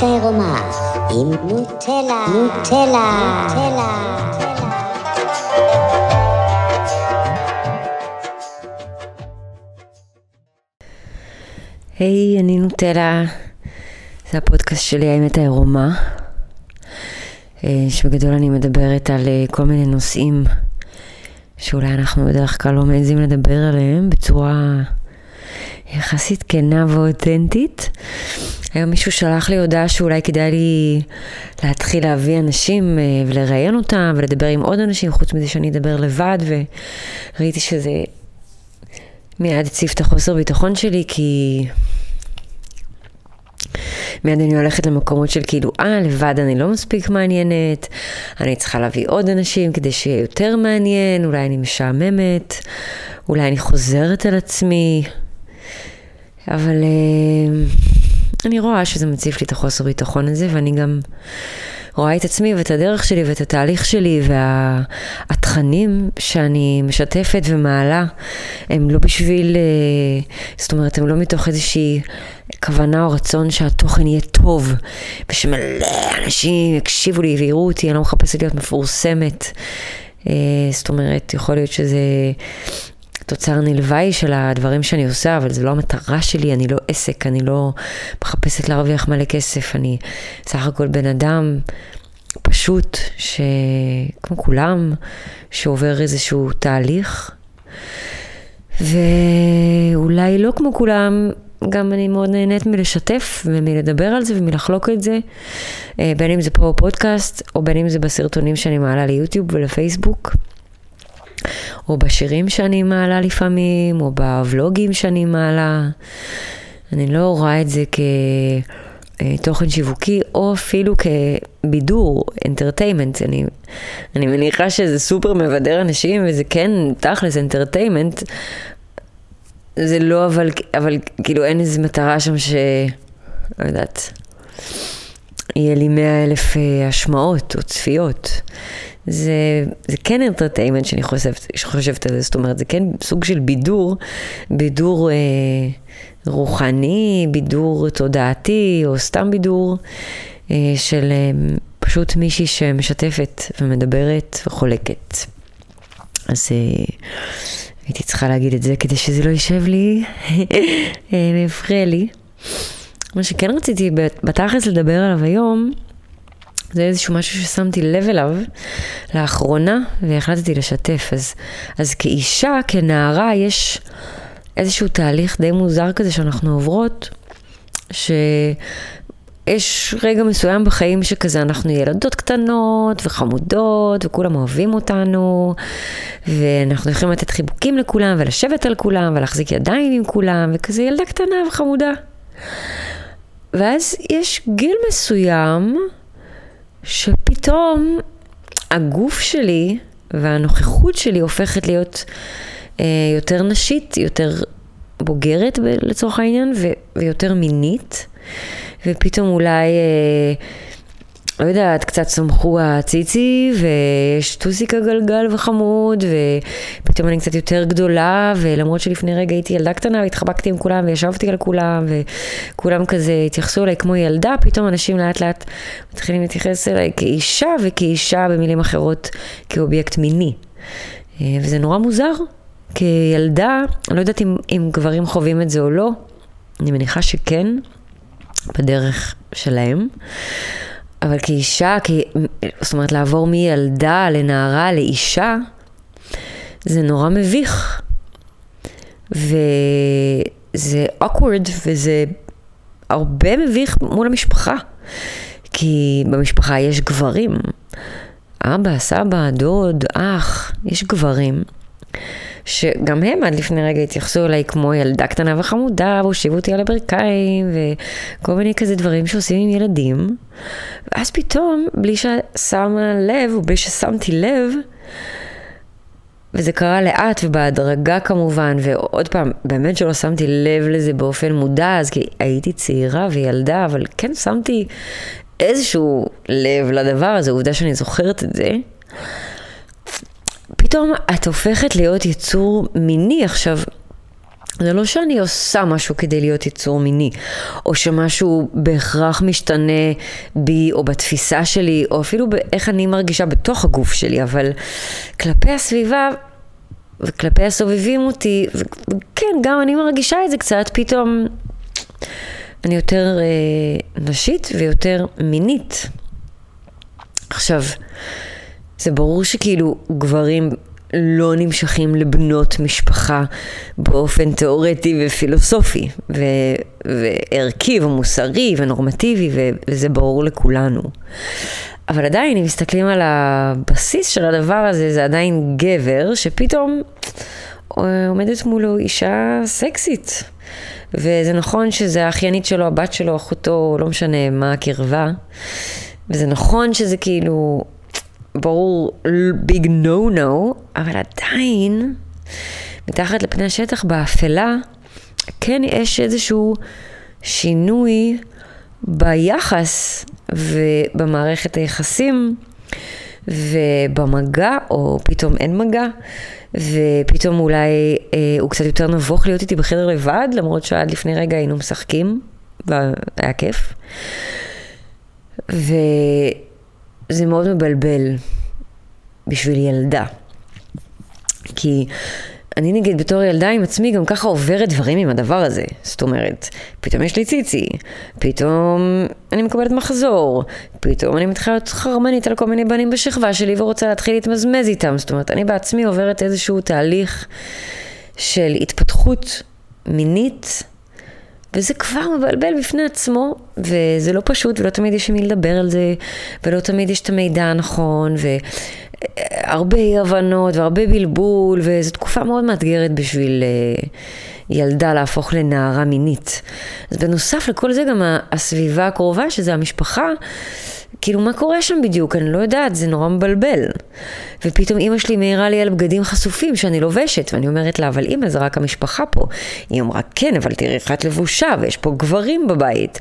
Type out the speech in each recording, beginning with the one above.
האמת העירומה עם נוטלה, נוטלה, נוטלה. היי, אני נוטלה, זה הפודקאסט שלי, האמת העירומה, אה, שבגדול אני מדברת על אה, כל מיני נושאים שאולי אנחנו בדרך כלל לא מעזים לדבר עליהם בצורה יחסית כנה ואותנטית. היום מישהו שלח לי הודעה שאולי כדאי לי להתחיל להביא אנשים אה, ולראיין אותם ולדבר עם עוד אנשים, חוץ מזה שאני אדבר לבד, וראיתי שזה מיד הציף את החוסר ביטחון שלי, כי מיד אני הולכת למקומות של כאילו, אה, לבד אני לא מספיק מעניינת, אני צריכה להביא עוד אנשים כדי שיהיה יותר מעניין, אולי אני משעממת, אולי אני חוזרת על עצמי, אבל uh, אני רואה שזה מציף לי את החוסר ביטחון הזה, ואני גם רואה את עצמי ואת הדרך שלי ואת התהליך שלי והתכנים שאני משתפת ומעלה הם לא בשביל, אה, זאת אומרת, הם לא מתוך איזושהי כוונה או רצון שהתוכן יהיה טוב ושמלא אנשים יקשיבו לי ויראו אותי, אני לא מחפשת להיות מפורסמת. אה, זאת אומרת, יכול להיות שזה תוצר נלוואי של הדברים שאני עושה, אבל זו לא המטרה שלי, אני לא עסק, אני לא מחפשת להרוויח מלא כסף, אני סך הכל בן אדם פשוט, שכמו כולם, שעובר איזשהו תהליך. ואולי לא כמו כולם, גם אני מאוד נהנית מלשתף ומלדבר על זה ומלחלוק את זה, אה, בין אם זה פה בפודקאסט, או בין אם זה בסרטונים שאני מעלה ליוטיוב ולפייסבוק. או בשירים שאני מעלה לפעמים, או בוולוגים שאני מעלה. אני לא רואה את זה כתוכן שיווקי, או אפילו כבידור, entertainment. אני, אני מניחה שזה סופר מבדר אנשים, וזה כן תכלס entertainment. זה לא, אבל, אבל כאילו אין איזו מטרה שם ש... לא יודעת. יהיה לי מאה אלף אה, השמעות או צפיות. זה, זה כן אנטרטיימנט שאני חושבת, חושבת על זה, זאת אומרת, זה כן סוג של בידור, בידור אה, רוחני, בידור תודעתי, או סתם בידור אה, של אה, פשוט מישהי שמשתפת ומדברת וחולקת. אז אה, הייתי צריכה להגיד את זה כדי שזה לא יישב לי ויפריע אה, לי. מה שכן רציתי בתכלס לדבר עליו היום, זה איזשהו משהו ששמתי לב אליו לאחרונה, והחלטתי לשתף. אז, אז כאישה, כנערה, יש איזשהו תהליך די מוזר כזה שאנחנו עוברות, שיש רגע מסוים בחיים שכזה אנחנו ילדות קטנות וחמודות וכולם אוהבים אותנו ואנחנו יכולים לתת חיבוקים לכולם ולשבת על כולם ולהחזיק ידיים עם כולם וכזה ילדה קטנה וחמודה. ואז יש גיל מסוים שפתאום הגוף שלי והנוכחות שלי הופכת להיות אה, יותר נשית, יותר בוגרת לצורך העניין, ו- ויותר מינית, ופתאום אולי... אה, לא יודעת, קצת צמחו הציצי, ויש טוסיק הגלגל וחמוד, ופתאום אני קצת יותר גדולה, ולמרות שלפני רגע הייתי ילדה קטנה, והתחבקתי עם כולם, וישבתי על כולם, וכולם כזה התייחסו אליי כמו ילדה, פתאום אנשים לאט לאט מתחילים להתייחס אליי כאישה, וכאישה במילים אחרות, כאובייקט מיני. וזה נורא מוזר. כילדה, אני לא יודעת אם, אם גברים חווים את זה או לא, אני מניחה שכן, בדרך שלהם. אבל כאישה, כי, זאת אומרת, לעבור מילדה לנערה לאישה, זה נורא מביך. וזה awkward, וזה הרבה מביך מול המשפחה. כי במשפחה יש גברים. אבא, סבא, דוד, אח, יש גברים. שגם הם עד לפני רגע התייחסו אליי כמו ילדה קטנה וחמודה, והושיבו אותי על הברכיים, וכל מיני כזה דברים שעושים עם ילדים. ואז פתאום, בלי ששמה לב, או בלי ששמתי לב, וזה קרה לאט ובהדרגה כמובן, ועוד פעם, באמת שלא שמתי לב לזה באופן מודע, אז כי הייתי צעירה וילדה, אבל כן שמתי איזשהו לב לדבר הזה, עובדה שאני זוכרת את זה. פתאום את הופכת להיות יצור מיני. עכשיו, זה לא שאני עושה משהו כדי להיות יצור מיני, או שמשהו בהכרח משתנה בי או בתפיסה שלי, או אפילו באיך אני מרגישה בתוך הגוף שלי, אבל כלפי הסביבה וכלפי הסובבים אותי, וכן, גם אני מרגישה את זה קצת, פתאום אני יותר אה, נשית ויותר מינית. עכשיו, זה ברור שכאילו גברים לא נמשכים לבנות משפחה באופן תיאורטי ופילוסופי ו- וערכי ומוסרי ונורמטיבי ו- וזה ברור לכולנו. אבל עדיין, אם מסתכלים על הבסיס של הדבר הזה, זה עדיין גבר שפתאום עומדת מולו אישה סקסית. וזה נכון שזה האחיינית שלו, הבת שלו, אחותו, לא משנה מה הקרבה. וזה נכון שזה כאילו ברור ביג נו נו, אבל עדיין, מתחת לפני השטח, באפלה, כן יש איזשהו שינוי ביחס ובמערכת היחסים ובמגע, או פתאום אין מגע, ופתאום אולי אה, הוא קצת יותר נבוך להיות איתי בחדר לבד, למרות שעד לפני רגע היינו משחקים, והיה כיף. ו... זה מאוד מבלבל בשביל ילדה. כי אני נגיד בתור ילדה עם עצמי גם ככה עוברת דברים עם הדבר הזה. זאת אומרת, פתאום יש לי ציצי, פתאום אני מקבלת מחזור, פתאום אני מתחילה להיות חרמנית על כל מיני בנים בשכבה שלי ורוצה להתחיל להתמזמז איתם. זאת אומרת, אני בעצמי עוברת איזשהו תהליך של התפתחות מינית. וזה כבר מבלבל בפני עצמו, וזה לא פשוט, ולא תמיד יש עם מי לדבר על זה, ולא תמיד יש את המידע הנכון, והרבה אי הבנות, והרבה בלבול, וזו תקופה מאוד מאתגרת בשביל אה, ילדה להפוך לנערה מינית. אז בנוסף לכל זה גם הסביבה הקרובה, שזה המשפחה, כאילו, מה קורה שם בדיוק? אני לא יודעת, זה נורא מבלבל. ופתאום אימא שלי מעירה לי על בגדים חשופים שאני לובשת, ואני אומרת לה, אבל אימא, זה רק המשפחה פה. היא אמרה, כן, אבל תראי איך את לבושה, ויש פה גברים בבית.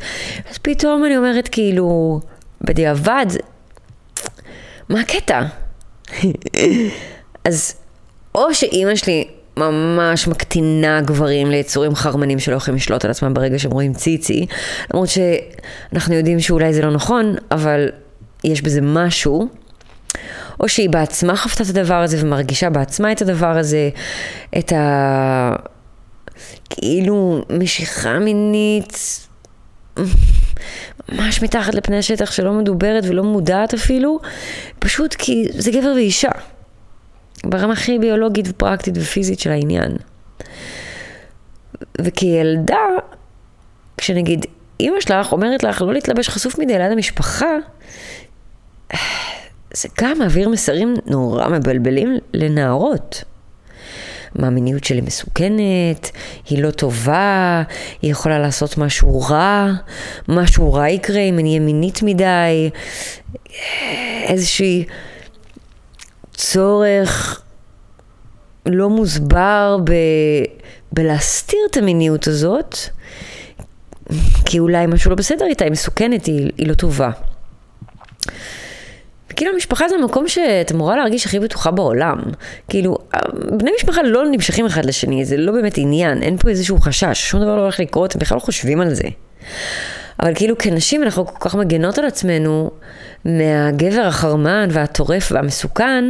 אז פתאום אני אומרת, כאילו, בדיעבד, מה הקטע? אז או שאימא שלי ממש מקטינה גברים ליצורים חרמנים שלא יכולים לשלוט על עצמם ברגע שהם רואים ציצי, למרות שאנחנו יודעים שאולי זה לא נכון, אבל יש בזה משהו. או שהיא בעצמה חוותה את הדבר הזה ומרגישה בעצמה את הדבר הזה, את ה... כאילו משיכה מינית ממש מתחת לפני השטח שלא מדוברת ולא מודעת אפילו, פשוט כי זה גבר ואישה. ברמה הכי ביולוגית ופרקטית ופיזית של העניין. וכילדה, כשנגיד אימא שלך אומרת לך לא להתלבש חשוף מדי ליד המשפחה, זה גם מעביר מסרים נורא מבלבלים לנערות. מה המיניות שלי מסוכנת, היא לא טובה, היא יכולה לעשות משהו רע, משהו רע יקרה אם אני אהיה מינית מדי, איזושהי צורך לא מוסבר ב... בלהסתיר את המיניות הזאת, כי אולי משהו לא בסדר איתה, היא מסוכנת, היא, היא לא טובה. כאילו המשפחה זה המקום שאת אמורה להרגיש הכי בטוחה בעולם. כאילו, בני משפחה לא נמשכים אחד לשני, זה לא באמת עניין, אין פה איזשהו חשש, שום דבר לא הולך לקרות, הם בכלל לא חושבים על זה. אבל כאילו כנשים אנחנו כל כך מגנות על עצמנו מהגבר החרמן והטורף והמסוכן,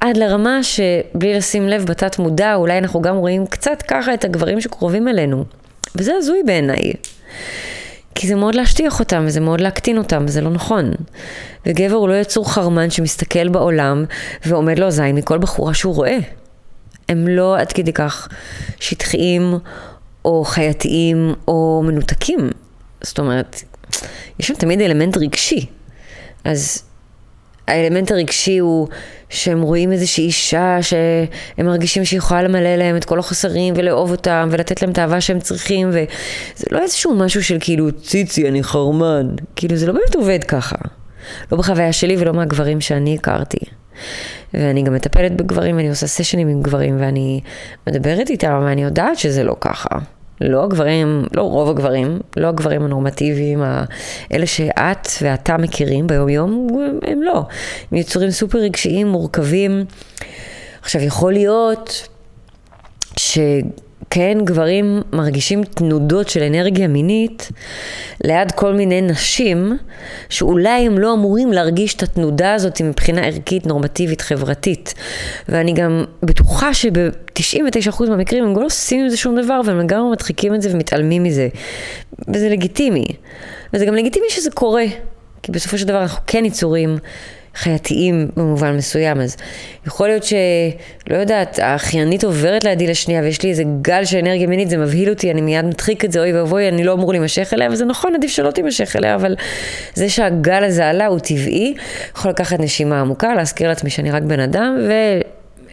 עד לרמה שבלי לשים לב בתת מודע, אולי אנחנו גם רואים קצת ככה את הגברים שקרובים אלינו. וזה הזוי בעיניי. כי זה מאוד להשטיח אותם, וזה מאוד להקטין אותם, וזה לא נכון. וגבר הוא לא יצור חרמן שמסתכל בעולם ועומד לו זין מכל בחורה שהוא רואה. הם לא עד כדי כך שטחיים או חייתיים או מנותקים. זאת אומרת, יש שם תמיד אלמנט רגשי. אז האלמנט הרגשי הוא שהם רואים איזושהי אישה שהם מרגישים שהיא יכולה למלא להם את כל החוסרים ולאהוב אותם ולתת להם את האהבה שהם צריכים וזה לא איזשהו משהו של כאילו ציצי אני חרמן. כאילו זה לא באמת עובד ככה. לא בחוויה שלי ולא מהגברים שאני הכרתי. ואני גם מטפלת בגברים ואני עושה סשנים עם גברים ואני מדברת איתם ואני יודעת שזה לא ככה לא הגברים, לא רוב הגברים, לא הגברים הנורמטיביים, אלה שאת ואתה מכירים ביום יום, הם לא. הם יצורים סופר רגשיים, מורכבים. עכשיו, יכול להיות כן, גברים מרגישים תנודות של אנרגיה מינית ליד כל מיני נשים, שאולי הם לא אמורים להרגיש את התנודה הזאת מבחינה ערכית, נורמטיבית, חברתית. ואני גם בטוחה שב-99% מהמקרים הם לא עושים עם זה שום דבר, והם לגמרי מדחיקים את זה ומתעלמים מזה. וזה לגיטימי. וזה גם לגיטימי שזה קורה, כי בסופו של דבר אנחנו כן יצורים. חייתיים במובן מסוים, אז יכול להיות שלא יודעת, האחיינית עוברת לידי לשנייה ויש לי איזה גל של אנרגיה מינית, זה מבהיל אותי, אני מיד מדחיק את זה, אוי ואבוי, אני לא אמור להימשך אליה, וזה נכון, עדיף שלא תימשך אליה, אבל זה שהגל הזה עלה הוא טבעי, יכול לקחת נשימה עמוקה, להזכיר לעצמי שאני רק בן אדם, ו...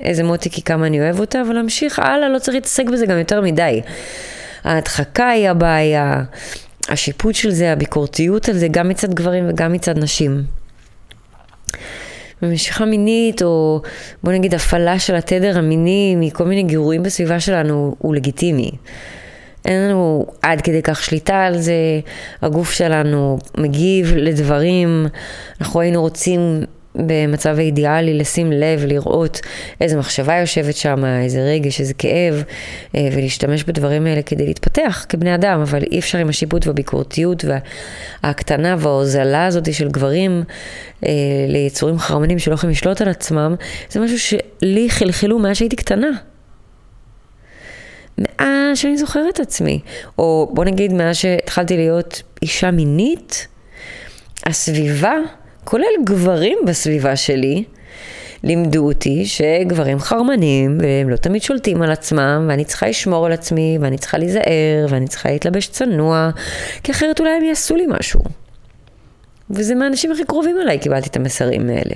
איזה מותיקי כמה אני אוהב אותה, אבל להמשיך הלאה, לא צריך להתעסק בזה גם יותר מדי. ההדחקה היא הבעיה, השיפוט של זה, הביקורתיות על זה, גם מצד גברים וגם מצד נשים. ומשיכה מינית, או בוא נגיד הפעלה של התדר המיני מכל מיני גירויים בסביבה שלנו, הוא לגיטימי. אין לנו עד כדי כך שליטה על זה, הגוף שלנו מגיב לדברים, אנחנו היינו רוצים במצב האידיאלי לשים לב, לראות איזה מחשבה יושבת שם, איזה רגש, איזה כאב, אה, ולהשתמש בדברים האלה כדי להתפתח כבני אדם, אבל אי אפשר עם השיפוט והביקורתיות וההקטנה וההוזלה הזאת של גברים אה, ליצורים חרמנים שלא יכולים לשלוט על עצמם, זה משהו שלי חלחלו מאז שהייתי קטנה. מאז שאני זוכרת עצמי, או בוא נגיד מאז שהתחלתי להיות אישה מינית, הסביבה כולל גברים בסביבה שלי, לימדו אותי שגברים חרמנים, והם לא תמיד שולטים על עצמם, ואני צריכה לשמור על עצמי, ואני צריכה להיזהר, ואני צריכה להתלבש צנוע, כי אחרת אולי הם יעשו לי משהו. וזה מהאנשים הכי קרובים אליי קיבלתי את המסרים האלה.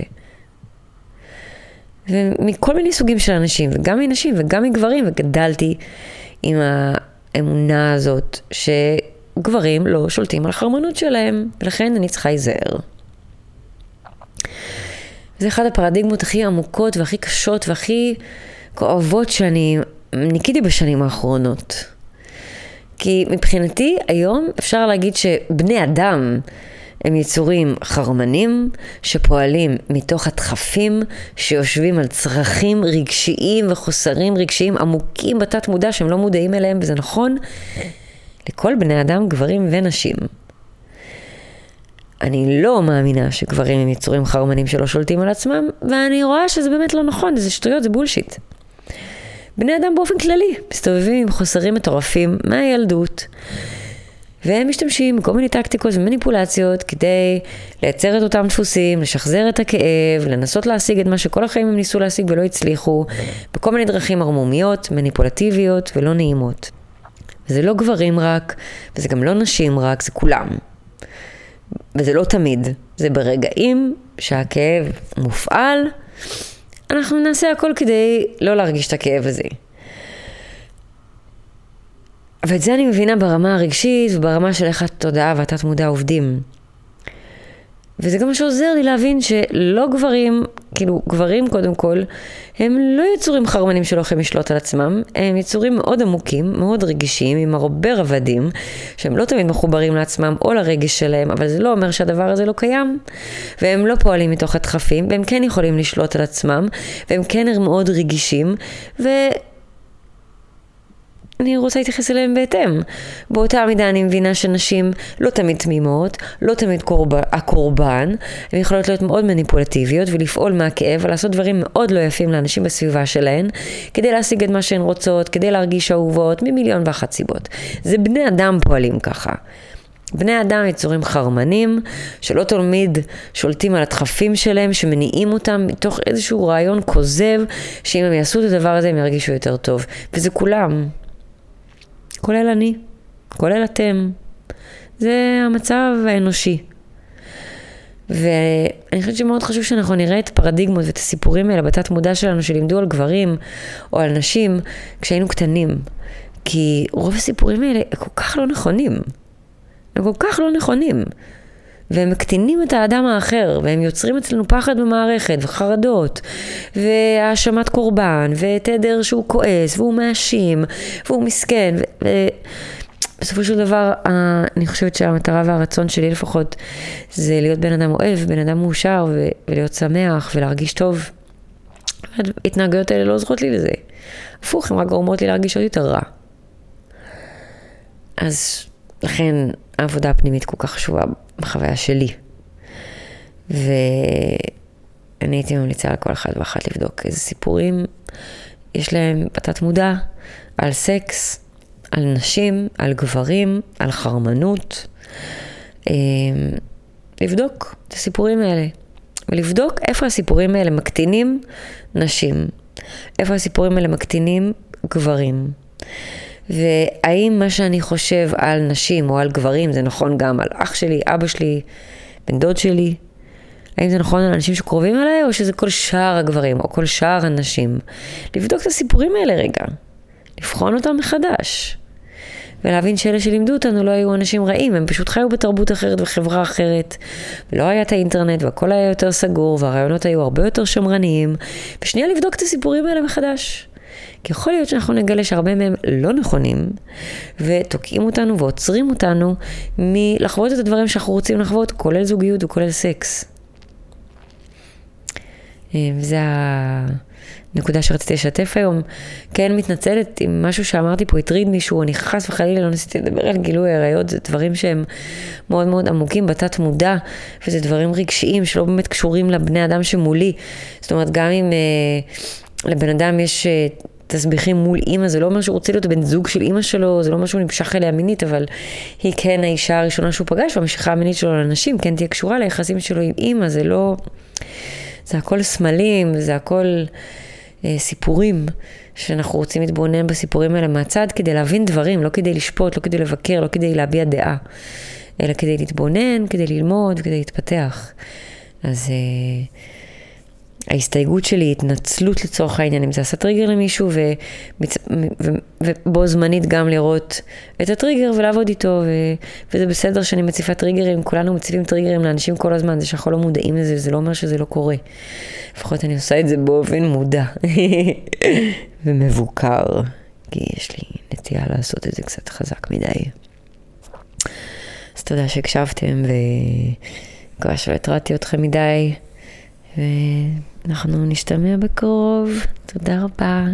ומכל מיני סוגים של אנשים, וגם מנשים וגם מגברים, וגדלתי עם האמונה הזאת שגברים לא שולטים על החרמנות שלהם, ולכן אני צריכה להיזהר. זה אחד הפרדיגמות הכי עמוקות והכי קשות והכי כואבות שאני ניקיתי בשנים האחרונות. כי מבחינתי היום אפשר להגיד שבני אדם הם יצורים חרמנים שפועלים מתוך הדחפים שיושבים על צרכים רגשיים וחוסרים רגשיים עמוקים בתת מודע שהם לא מודעים אליהם וזה נכון לכל בני אדם, גברים ונשים. אני לא מאמינה שגברים הם יצורים חרמנים שלא שולטים על עצמם, ואני רואה שזה באמת לא נכון, זה שטויות, זה בולשיט. בני אדם באופן כללי מסתובבים עם חוסרים מטורפים מהילדות, והם משתמשים בכל מיני טקטיקות ומניפולציות כדי לייצר את אותם דפוסים, לשחזר את הכאב, לנסות להשיג את מה שכל החיים הם ניסו להשיג ולא הצליחו, בכל מיני דרכים ערמומיות, מניפולטיביות ולא נעימות. וזה לא גברים רק, וזה גם לא נשים רק, זה כולם. וזה לא תמיד, זה ברגעים שהכאב מופעל, אנחנו נעשה הכל כדי לא להרגיש את הכאב הזה. ואת זה אני מבינה ברמה הרגשית וברמה של איך התודעה והתת מודע עובדים. וזה גם מה שעוזר לי להבין שלא גברים, כאילו גברים קודם כל, הם לא יצורים חרמנים שלא יכולים לשלוט על עצמם, הם יצורים מאוד עמוקים, מאוד רגישים, עם הרבה רבדים, שהם לא תמיד מחוברים לעצמם או לרגש שלהם, אבל זה לא אומר שהדבר הזה לא קיים. והם לא פועלים מתוך הדחפים, והם כן יכולים לשלוט על עצמם, והם כן מאוד רגישים, ו... אני רוצה להתייחס אליהם בהתאם. באותה מידה אני מבינה שנשים לא תמיד תמימות, לא תמיד קורב... הקורבן, הן יכולות להיות מאוד מניפולטיביות ולפעול מהכאב ולעשות דברים מאוד לא יפים לאנשים בסביבה שלהן, כדי להשיג את מה שהן רוצות, כדי להרגיש אהובות, ממיליון ואחת סיבות. זה בני אדם פועלים ככה. בני אדם יצורים חרמנים, שלא תמיד שולטים על הדחפים שלהם, שמניעים אותם מתוך איזשהו רעיון כוזב, שאם הם יעשו את הדבר הזה הם ירגישו יותר טוב. וזה כולם. כולל אני, כולל אתם. זה המצב האנושי. ואני חושבת שמאוד חשוב שאנחנו נראה את הפרדיגמות ואת הסיפורים האלה בתת מודע שלנו שלימדו על גברים או על נשים כשהיינו קטנים. כי רוב הסיפורים האלה כל כך לא נכונים. הם כל כך לא נכונים. והם מקטינים את האדם האחר, והם יוצרים אצלנו פחד במערכת, וחרדות, והאשמת קורבן, ותדר שהוא כועס, והוא מאשים, והוא מסכן, ובסופו של דבר, אני חושבת שהמטרה והרצון שלי לפחות, זה להיות בן אדם אוהב, בן אדם מאושר, ולהיות שמח, ולהרגיש טוב. ההתנהגויות האלה לא עוזרות לי לזה. הפוך, הן רק גורמות לי להרגיש עוד יותר רע. אז לכן העבודה הפנימית כל כך חשובה בחוויה שלי. ואני הייתי ממליצה לכל אחד ואחת לבדוק איזה סיפורים יש להם בתת מודע על סקס, על נשים, על גברים, על חרמנות. אמ, לבדוק את הסיפורים האלה, ולבדוק איפה הסיפורים האלה מקטינים נשים, איפה הסיפורים האלה מקטינים גברים. והאם מה שאני חושב על נשים או על גברים זה נכון גם על אח שלי, אבא שלי, בן דוד שלי? האם זה נכון על אנשים שקרובים אליי או שזה כל שאר הגברים או כל שאר הנשים? לבדוק את הסיפורים האלה רגע, לבחון אותם מחדש. ולהבין שאלה שלימדו אותנו לא היו אנשים רעים, הם פשוט חיו בתרבות אחרת וחברה אחרת. ולא היה את האינטרנט והכל היה יותר סגור והרעיונות היו הרבה יותר שמרניים. ושנייה לבדוק את הסיפורים האלה מחדש. כי יכול להיות שאנחנו נגלה שהרבה מהם לא נכונים, ותוקעים אותנו ועוצרים אותנו מלחוות את הדברים שאנחנו רוצים לחוות, כולל זוגיות וכולל סקס. אה, וזה הנקודה שרציתי לשתף היום. כן מתנצלת אם משהו שאמרתי פה הטריד מישהו, אני חס וחלילה לא ניסיתי לדבר על גילוי עריות, זה דברים שהם מאוד מאוד עמוקים בתת מודע, וזה דברים רגשיים שלא באמת קשורים לבני אדם שמולי. זאת אומרת, גם אם אה, לבן אדם יש... אה, תסביכים מול אימא, זה לא אומר שהוא רוצה להיות בן זוג של אימא שלו, זה לא אומר שהוא נמשך אליה מינית, אבל היא כן האישה הראשונה שהוא פגש, והמשיכה המינית שלו לנשים כן תהיה קשורה ליחסים שלו עם אימא, זה לא... זה הכל סמלים, זה הכל אה, סיפורים, שאנחנו רוצים להתבונן בסיפורים האלה מהצד כדי להבין דברים, לא כדי לשפוט, לא כדי לבקר, לא כדי להביע דעה, אלא כדי להתבונן, כדי ללמוד, כדי להתפתח. אז... אה, ההסתייגות שלי, התנצלות לצורך העניין, אם זה עשה טריגר למישהו, ומצ... ו... ובו זמנית גם לראות את הטריגר ולעבוד איתו, ו... וזה בסדר שאני מציפה טריגרים, כולנו מציבים טריגרים לאנשים כל הזמן, זה שאנחנו לא מודעים לזה, זה לא אומר שזה לא קורה. לפחות אני עושה את זה באופן מודע ומבוקר, כי יש לי נטייה לעשות את זה קצת חזק מדי. אז תודה שהקשבתם, ומקווה שלא התרעתי אתכם מדי. ואנחנו נשתמע בקרוב. תודה רבה.